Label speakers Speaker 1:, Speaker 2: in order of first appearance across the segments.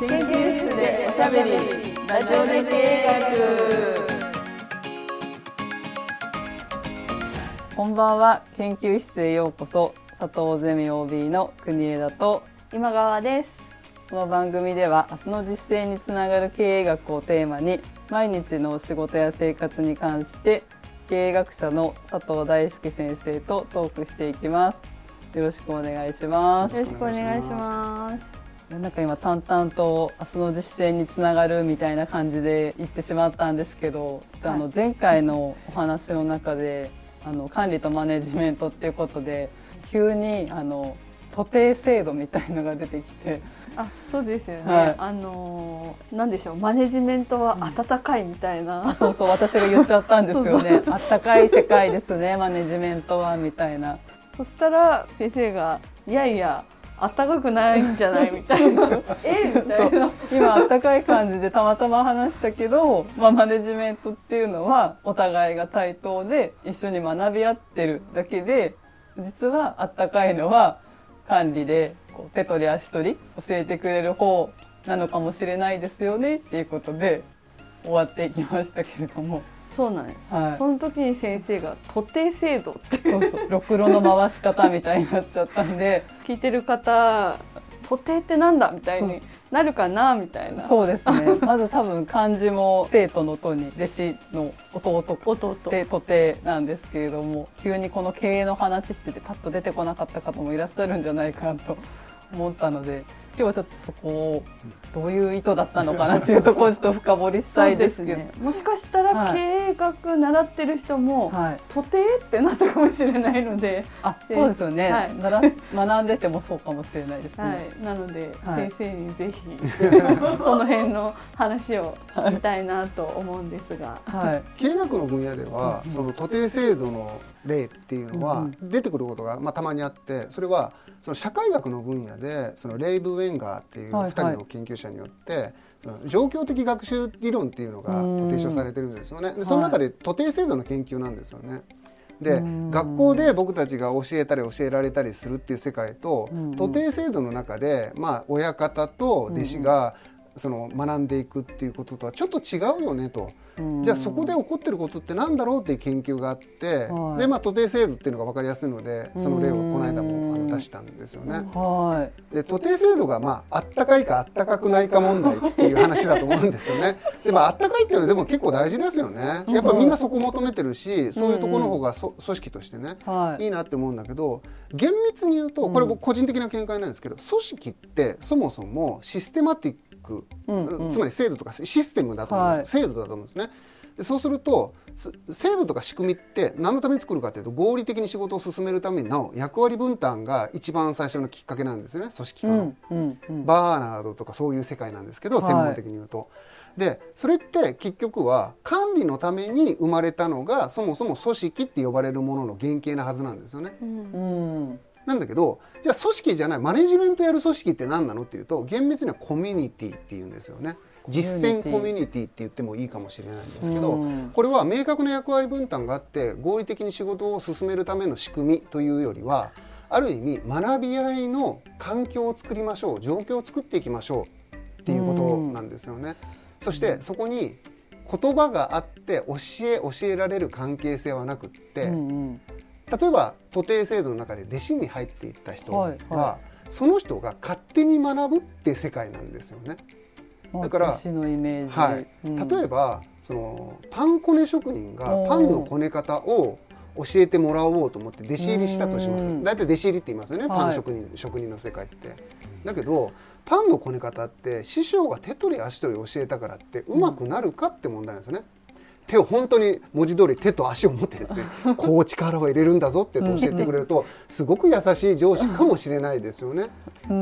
Speaker 1: 研究室でおしゃべりラジオで経営学こんばんは研究室へようこそ。佐藤ゼミ OB の国枝と
Speaker 2: 今川です。
Speaker 1: この番組では明日の実践につながる経営学をテーマに毎日の仕事や生活に関して経営学者の佐藤大輔先生とトークしていきます。よろしくお願いします。
Speaker 2: よろしくお願いします。
Speaker 1: なんか今淡々と明日の実践につながるみたいな感じで言ってしまったんですけど実はあの前回のお話の中であの管理とマネジメントっていうことで急にあの徒弟制度みたいのが出てきて。
Speaker 2: あそうですよね、はい、あのなんでしょう。マネジメントは温かいみたいな、
Speaker 1: うん、そうそう。私が言っちゃったんですよね。温かい世界ですね。マネジメントはみたいな。
Speaker 2: そしたら先生がいやいやあったかくないんじゃないみたいな。え？みたいな。
Speaker 1: 今あったかい感じでたまたま話したけど、まあ、マネジメントっていうのはお互いが対等で一緒に学び合ってるだけで実はあったかいのは管理でこう手取り足取り教えてくれる方なのかもしれないですよねっていうことで終わっていきましたけれども。
Speaker 2: そうなんや、はい、その時に先生が「徒弟制度」って。
Speaker 1: そうそう。ろくろの回し方みたいになっちゃったんで。
Speaker 2: 聞いてる方「徒弟ってなんだ?」みたいになるかなみたいな。
Speaker 1: そうですね。まず多分漢字も生徒の「と」に弟子の弟。弟。で徒弟なんですけれども急にこの経営の話しててパッと出てこなかった方もいらっしゃるんじゃないかなと思ったので今日はちょっとそこをどういう意図だったのかなっていうところをちょっと深掘りしたいですけど。ね、
Speaker 2: もしかしたら経営学習ってる人も、はい、とてってなったかもしれないので。
Speaker 1: あそうですよね、はい、学んでてもそうかもしれないですね、は
Speaker 2: い、なので、先生にぜひ その辺の話を聞きたいなと思うんですが、
Speaker 3: はい、経営学の分野では、その徒弟制度の例っていうのは出てくることが、まあ、たまにあってそれはその社会学の分野でそのレイブ・ウェンガーっていう2人の研究者によって、その状況的学習理論っていうのが提唱されてるんですよね。でその中で徒弟制度の研究なんですよね。で学校で僕たちが教えたり教えられたりするっていう世界と徒弟制度の中で、まあ、親方と弟子がその学んでいくっていうこととはちょっと違うよねと。じゃあそこで起こってることってなんだろうっていう研究があって、はい、でまあ徒弟制度っていうのが分かりやすいのでその例をこの間もあの出したんですよね。はい、で徒弟制度がまああったかいかあったかくないか問題っていう話だと思うんですよね。でもあったかいっていうのはでも結構大事ですよね。やっぱみんなそこ求めてるしそういうところの方がそ組織としてね、はい、いいなって思うんだけど厳密に言うとこれ僕個人的な見解なんですけど組織ってそもそもシステマティックく、うんうん、つまり制度とかシステムだと思うんです、はい、制度だと思うんですね。でそうすると制度とか仕組みって何のために作るかというと合理的に仕事を進めるための役割分担が一番最初のきっかけなんですよね。組織化の、うんうんうん、バーナードとかそういう世界なんですけど、専門的に言うと。でそれって結局は管理のために生まれたのがそもそも組織って呼ばれるものの原型なはずなんですよね。うん、うんなんだけどじゃあ組織じゃないマネジメントやる組織って何なのっていうと厳密にはコミュニティっていうんですよね。実践コミュニティって言ってもいいかもしれないんですけどこれは明確な役割分担があって合理的に仕事を進めるための仕組みというよりはある意味学び合いの環境を作りましょう状況を作っていきましょうっていうことなんですよね。そしてそこに言葉があって教え教えられる関係性はなくって、例えば徒弟制度の中で弟子に入っていった人は、はいはい、その人が勝手に学ぶって世界なんですよね。
Speaker 1: だから、はい。
Speaker 3: うん、例えばそのパンこね職人がパンのこね方を教えてもらおうと思って弟子入りしたとします。大体弟子入りって言いますよね、パン職人職人の世界って。だけどパンのこね方って師匠が手取り足取り教えたからってうまくなるかって問題なんですよね。手を本当に文字通り手と足を持ってですね こう力を入れるんだぞって教えてくれるとすごく優しい上司かもしれないですよね。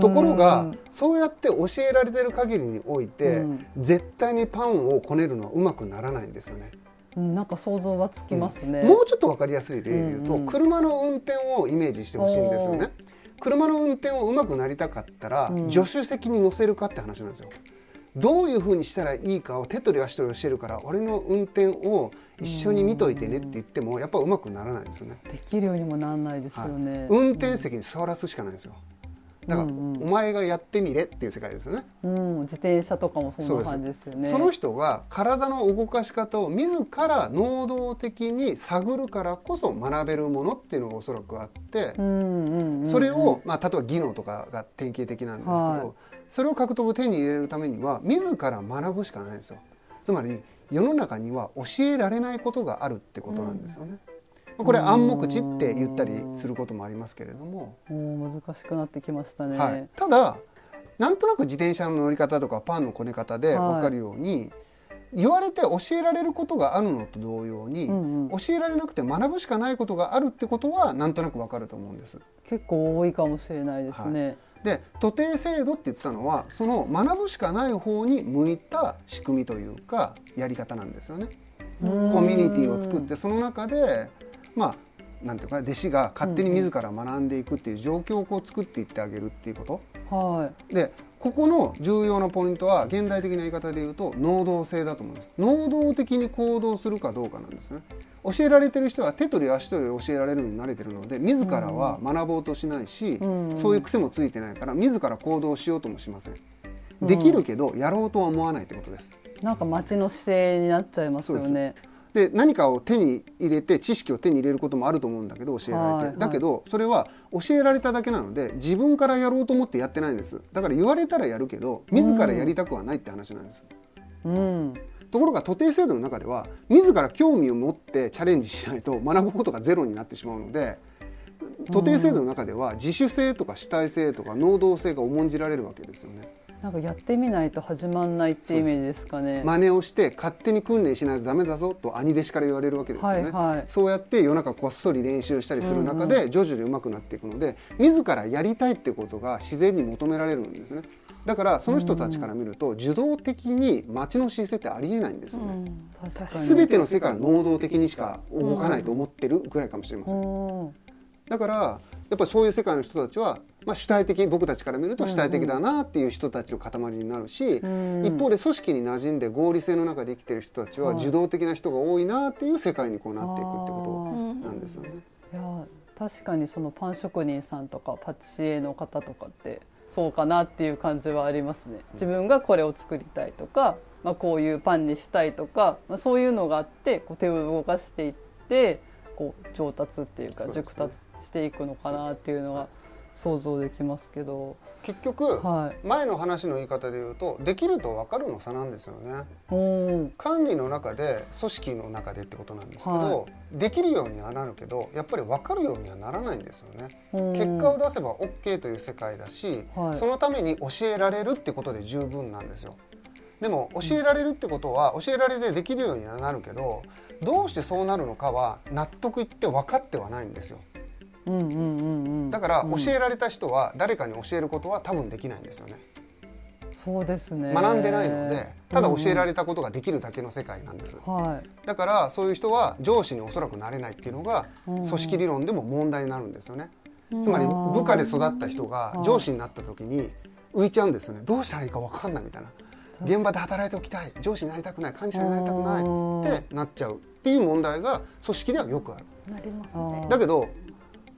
Speaker 3: ところがそうやって教えられてる限りにおいて絶対にパンをこねるのはうまくならないんですよね。
Speaker 1: なんか想像はつきますね、
Speaker 3: うん、もうちょっと分かりやすい例で言うと、うんうん、車の運転をイメージしてほしいんですよね。車の運転をうまくなりたかったら、うん、助手席に乗せるかって話なんですよ。どういうふうにしたらいいかを手取り足取り教えるから俺の運転を一緒に見といてねって言ってもやっぱうまくならないですよね。
Speaker 1: できるようにもなんないですよね。
Speaker 3: はい、運転席に座らすしかないですよ。だから、お前がやってみれっていう世界ですよね、
Speaker 1: うん、自転車とかもそんな感じですよね。
Speaker 3: その人が体の動かし方を自ら能動的に探るからこそ学べるものっていうのがおそらくあって、それを、まあ、例えば技能とかが典型的なんですけど、はい、それを獲得手に入れるためには自ら学ぶしかないんですよ。つまり世の中には教えられないことがあるってことなんですよね、うん。これ暗黙知って言ったりすることもありますけれども。
Speaker 1: 難しくなってきましたね、
Speaker 3: はい、ただなんとなく自転車の乗り方とかパンのこね方で分かるように、はい、言われて教えられることがあるのと同様に、うんうん、教えられなくて学ぶしかないことがあるってことはなんとなく分かると思うんです。
Speaker 1: 結構多いかもしれないですね。はい
Speaker 3: で徒弟制度って言ったのはその学ぶしかない方に向いた仕組みというかやり方なんですよね。コミュニティを作ってその中でまあなんていうか弟子が勝手に自ら学んでいくっていう状況をこう作っていってあげるっていうこと。はい、でここの重要なポイントは現代的な言い方で言うと能動性だと思うんです。能動的に行動するかどうかなんですね。教えられてる人は手取り足取り教えられるに慣れてるので自らは学ぼうとしないし、うん、そういう癖もついてないから自ら行動しようともしません。できるけどやろうとは思わないってことです、
Speaker 1: なんか待ちの姿勢になっちゃいますよね
Speaker 3: で何かを手に入れて知識を手に入れることもあると思うんだけど教えられて、はいはい、だけどそれは教えられただけなので自分からやろうと思ってやってないんです。だから言われたらやるけど自らやりたくはないって話なんです。うん、うんところが徒弟制度の中では自ら興味を持ってチャレンジしないと学ぶことがゼロになってしまうので徒弟制度の中では自主性とか主体性とか能動性が重んじられるわけですよね。
Speaker 1: なんかやってみないと始まんないってイメージですかね。
Speaker 3: 真似をして勝手に訓練しないとダメだぞと兄弟子から言われるわけですよね、はいはい、そうやって夜中こっそり練習したりする中で徐々に上手くなっていくので、うんうん、自らやりたいってことが自然に求められるんですね。だからその人たちから見ると受動的に街の姿勢ってありえないんですよね、すべての世界は能動的にしか動かないと思ってるぐらいかもしれません、だからやっぱりそういう世界の人たちはまあ、主体的僕たちから見ると主体的だなっていう人たちの塊になるし、うん、一方で組織に馴染んで合理性の中で生きてる人たちは受動的な人が多いなっていう世界にこうなっていくってことなんですよね。
Speaker 1: いや確かにそのパン職人さんとかパティシエの方とかってそうかなっていう感じはありますね。自分がこれを作りたいとか、まあ、こういうパンにしたいとか、まあ、そういうのがあってこう手を動かしていってこう上達っていうか熟達していくのかなっていうのが。想像できますけど
Speaker 3: 結局、はい、前の話の言い方で言うとできると分かるの差なんですよね。管理の中で組織の中でってことなんですけど、はい、できるようにはなるけどやっぱり分かるようにはならないんですよね。結果を出せば OK という世界だし、はい、そのために教えられるってことで十分なんですよ。でも教えられるってことは教えられてできるようにはなるけどどうしてそうなるのかは納得いって分かってはないんですよ。だから教えられた人は誰かに教えることは多分できないんですよね。
Speaker 1: そうですね。
Speaker 3: 学んでないのでただ教えられたことができるだけの世界なんです、はい、だからそういう人は上司におそらくなれないっていうのが組織理論でも問題になるんですよね、つまり部下で育った人が上司になった時に浮いちゃうんですよね。どうしたらいいか分かんないみたいな現場で働いておきたい上司になりたくない管理者になりたくないってなっちゃうっていう問題が組織ではよくある。なりますね、だけど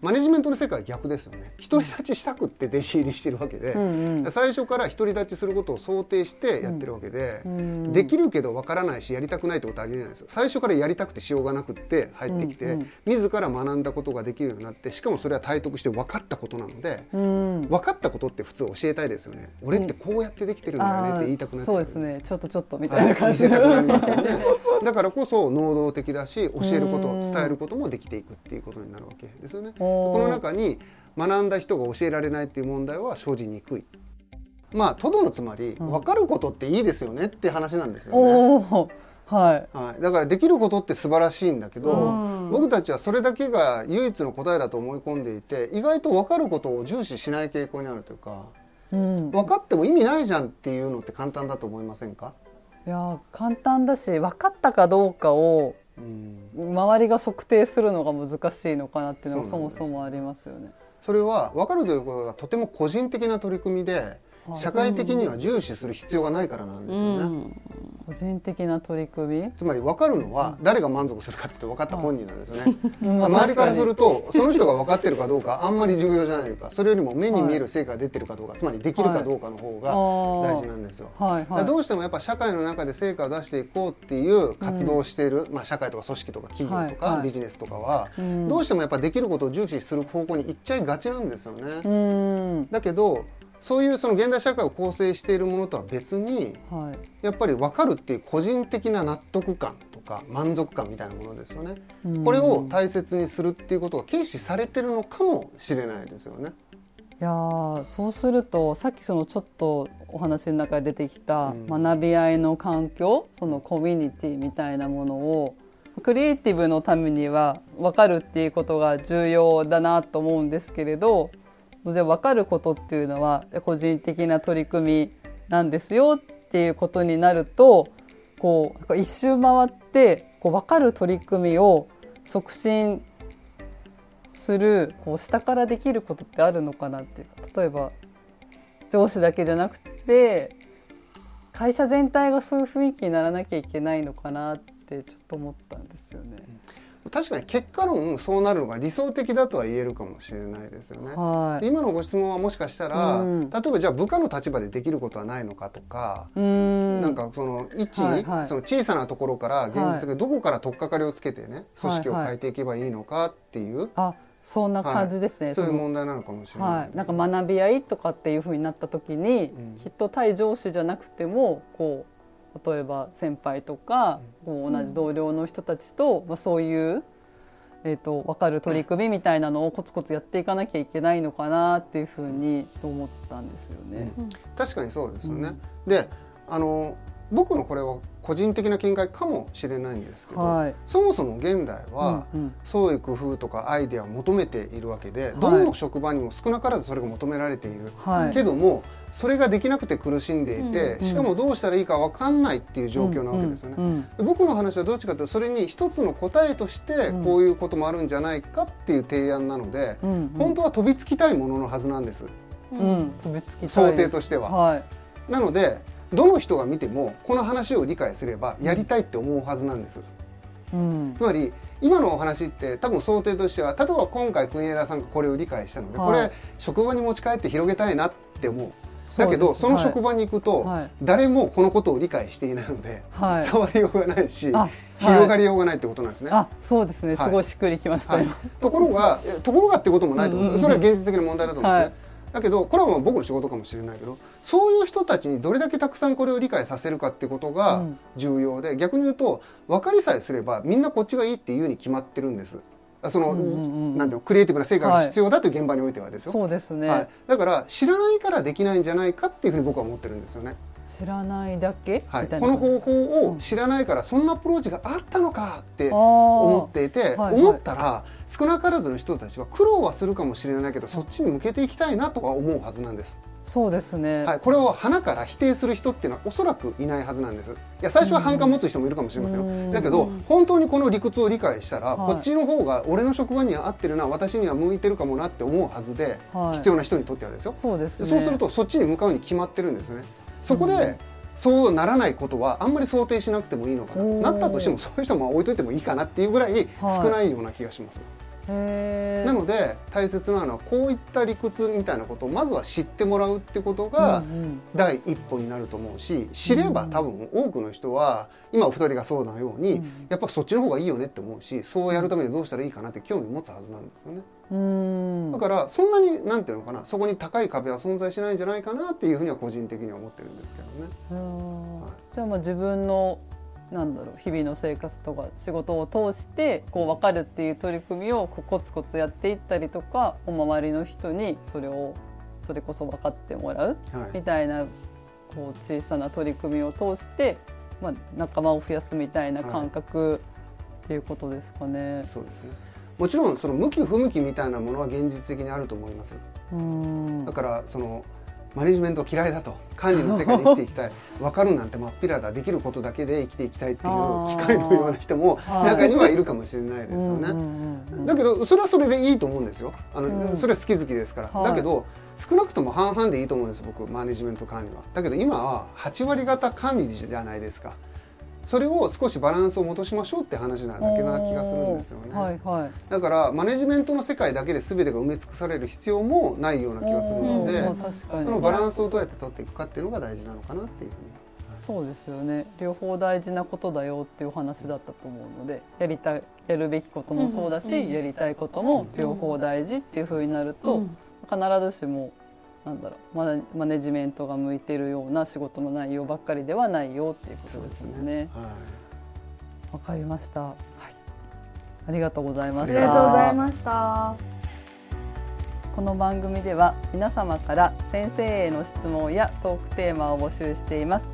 Speaker 3: マネジメントの世界は逆ですよね。独り立ちしたくって弟子入りしてるわけで、うんうん、最初から独り立ちすることを想定してやってるわけで、うん、できるけどわからないしやりたくないってことはありえないですよ。最初からやりたくてしようがなくって入ってきて、うんうん、自ら学んだことができるようになってしかもそれは体得して分かったことなので、うん、分かったことって普通教えたいですよね。俺ってこうやってできてるんだよねって言いたくなっちゃう、そうですね。
Speaker 1: ちょっとちょっとみたいな感じ
Speaker 3: で、はい、だからこそ能動的だし教えること伝えることもできていくっていうことになるわけですよね。この中に学んだ人が教えられないっていう問題は生じにくい。まあとどのつまり、分かることっていいですよねって話なんですよね。はい、はい、だからできることって素晴らしいんだけど、僕たちはそれだけが唯一の答えだと思い込んでいて意外と分かることを重視しない傾向にあるというか、うん、分かっても意味ないじゃんっていうのって簡単だと思いませんか？
Speaker 1: いや簡単だし分かったかどうかを、うん、周りが測定するのが難しいのかなっていうのがそもそもありますよね。
Speaker 3: それは分かるということがとても個人的な取り組みで社会的には重視する必要がないからなんですよね。
Speaker 1: 個人的な取り組み？
Speaker 3: つまり分かるのは誰が満足するかって分かった本人なんですよね、
Speaker 1: うん
Speaker 3: 周りからするとその人が分かってるかどうか あんまり重要じゃないかそれよりも目に見える成果が出てるかどうか、つまりできるかどうかの方が大事なんですよ。
Speaker 1: はい。はい。
Speaker 3: どうしてもやっぱ社会の中で成果を出していこうっていう活動をしている、まあ、社会とか組織とか企業とか、
Speaker 1: はい。はい。
Speaker 3: ビジネスとかは、
Speaker 1: うん。
Speaker 3: どうしてもやっぱできることを重視する方向に行っちゃいがちなんですよね。
Speaker 1: うん。
Speaker 3: だけどそういうその現代社会を構成しているものとは別に
Speaker 1: はい
Speaker 3: やっぱり分かるっていう個人的な納得感とか満足感みたいなものですよね。
Speaker 1: うん
Speaker 3: これを大切にするっていうことが軽視されてるのかもしれないですよね。
Speaker 1: いやーそうするとさっきそのちょっとお話の中で出てきた
Speaker 3: うん
Speaker 1: 学び合いの環境、そのコミュニティみたいなものをクリエイティブのためには分かるっていうことが重要だなと思うんですけれどじゃあ分かることっていうのは個人的な取り組みなんですよっていうことになるとこう一周回ってこう分かる取り組みを促進するこう下からできることってあるのかなっていう例えば上司だけじゃなくて会社全体がそういう雰囲気にならなきゃいけないのかなってちょっと思ったんですよね。
Speaker 3: 確かに結果論そうなるのが理想的だとは言えるかもしれないですよね。
Speaker 1: はい。
Speaker 3: で今のご質問はもしかしたら、
Speaker 1: うん
Speaker 3: 例えばじゃあ部下の立場でできることはないのかとか、
Speaker 1: ん。
Speaker 3: なんかその一、
Speaker 1: はいはい
Speaker 3: その小さなところから現実的にどこから取っかかりをつけてね組織を変えていけばいいのかっていう、
Speaker 1: あそんな感じですね。
Speaker 3: そういう
Speaker 1: の
Speaker 3: 問題なのかもしれない。
Speaker 1: はい、なんか学び合いとかっていう風になった時に、
Speaker 3: うん
Speaker 1: きっと対上司じゃなくてもこう例えば先輩とか、こう同じ同僚の人たちと、まあ、そういう、えー、と分かる取り組みみたいなのをコツコツやっていかなきゃいけないのかなっていう風に思ったんですよね。
Speaker 3: 確かにそうですよね。であの僕のこれは個人的な見解かもしれないんですけど、
Speaker 1: はい。
Speaker 3: そもそも現代は、
Speaker 1: うんうん。
Speaker 3: 創意工夫とかアイデアを求めているわけで、
Speaker 1: い。
Speaker 3: どの職場にも少なからずそれが求められている、
Speaker 1: はい。
Speaker 3: けどもそれができなくて苦しんでいて、
Speaker 1: うん
Speaker 3: しかもどうしたらいいか分かんないっていう状況なわけですよね。
Speaker 1: うんうん。
Speaker 3: で僕の話はどっちかというとそれに一つの答えとして
Speaker 1: うん。
Speaker 3: こういうこともあるんじゃないかっていう提案なので、
Speaker 1: うんうん。
Speaker 3: 本当は飛びつきたいもののはずなんです。
Speaker 1: うん、飛びつきた
Speaker 3: 想
Speaker 1: いです。
Speaker 3: 定としては。
Speaker 1: はい。
Speaker 3: なのでどの人が見てもこの話を理解すればやりたいって思うはずなんです。
Speaker 1: うん。
Speaker 3: つまり今のお話って多分想定としては例えば今回国枝さんがこれを理解したので、
Speaker 1: はい。
Speaker 3: これ職場に持ち帰って広げたいなって思う。だけどその職場に行くと、
Speaker 1: はい。
Speaker 3: 誰もこのことを理解していないので、
Speaker 1: はい。
Speaker 3: 伝わりようがないし、広がりようがないってことなんですね。
Speaker 1: あそうですね。
Speaker 3: はい。
Speaker 1: すごいしっくりきました、
Speaker 3: ところがえところがってこともないと思うんですそれは現実的な問題だと思うんですね、
Speaker 1: はい
Speaker 3: だけどこれはまあ僕の仕事かもしれないけどそういう人たちにどれだけたくさんこれを理解させるかってこと
Speaker 1: う
Speaker 3: が
Speaker 1: ん。
Speaker 3: 重要で、逆に言うと分かりさえすればみんなこっちがいいっていうに決まってるんです。その、
Speaker 1: うんうんうん。
Speaker 3: なんていうのクリエイティブな成果が必要だという現場においてはですよ、
Speaker 1: そうですね、
Speaker 3: はい、だから知らないからできないんじゃないかっていうふうに僕は思ってるんですよね。
Speaker 1: 知らないだけ、
Speaker 3: はい、この方法を知らないからそんなアプローチがあったのかって思っていて、
Speaker 1: はいはい。
Speaker 3: 思ったら少なからずの人たちは苦労はするかもしれないけどそっちに向けていきたいなとは思うはずなんです、
Speaker 1: そうですね、
Speaker 3: はい、これを花から否定する人っていうのはおそらくいないはずなんです。いや最初は反感持つ人もいるかもしれませんよ、
Speaker 1: うん。
Speaker 3: だけど本当にこの理屈を理解したら、
Speaker 1: はい。
Speaker 3: こっちの方が俺の職場には合ってるな私には向いてるかもなって思うはずで、
Speaker 1: はい。
Speaker 3: 必要な人にとってはですよ。
Speaker 1: そうですね。
Speaker 3: そうするとそっちに向かうに決まってるんですねそこで、そうならないことはあんまり想定しなくてもいいのかな。なったとしてもそういう人も置いといてもいいかなっていうぐらい
Speaker 1: はい。
Speaker 3: 少ないような気がします、
Speaker 1: へー
Speaker 3: なので大切なのはこういった理屈みたいなことをまずは知ってもらうってことが第一歩になると思うし知れば多分多くの人は今お二人がそうなように
Speaker 1: うん
Speaker 3: やっぱそっちの方がいいよねって思うしそうやるためにどうしたらいいかなって興味持つはずなんですよね。
Speaker 1: うん。
Speaker 3: だからそんなになんていうのかなそこに高い壁は存在しないんじゃないかなっていうふうには個人的には思ってるんですけどね。
Speaker 1: じゃあまあ自分のなんだろう日々の生活とか仕事を通してこう分かるっていう取り組みをこうコツコツやっていったりとかお周りの人にそれをそれこそ分かってもらう
Speaker 3: はい。
Speaker 1: みたいなこう小さな取り組みを通して、まあ、仲間を増やすみたいな感覚っていうことですかね。
Speaker 3: そうですね。もちろんその向き不向きみたいなものは現実的にあると思います。
Speaker 1: うん。
Speaker 3: だからそのマネジメント嫌いだと管理の世界で生きていきたい。分かるなんて真っ平だできることだけで生きていきたいっていう機械のような人も
Speaker 1: はい。
Speaker 3: 中にはいるかもしれないですよね。だけどそれはそれでいいと思うんですよ。あの、
Speaker 1: うん
Speaker 3: それは好き好きですから、
Speaker 1: はい。
Speaker 3: だけど少なくとも半々でいいと思うんです僕マネジメント管理は。だけど今は8割方管理じゃないですかそれを少しバランスを戻しましょうって話なだけな気がするんですよね、
Speaker 1: はいはい、
Speaker 3: だからマネジメントの世界だけで全てが埋め尽くされる必要もないような気がするので、そのバランスをどうやって取っていくかっていうのが大事なのかなっていうふうに。
Speaker 1: そうですよね。両方大事なことだよっていう話だったと思うのでやりたいやるべきこともそうだし、うん、やりたいことも両方大事っていうふうになると、うん、必ずしもなんだろうマネジメントが向いてるような仕事の内容ばっかりではないよっていうことですよね。わ、ね、はい、かりました。はい。ありがとうございました。
Speaker 2: ありがとうございました。
Speaker 1: この番組では皆様から先生への質問やトークテーマを募集しています。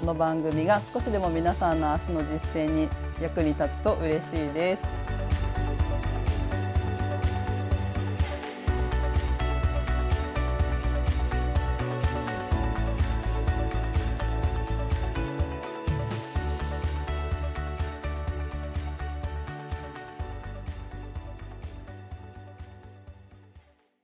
Speaker 1: この番組が少しでも皆さんの明日の実践に役に立つと嬉しいです。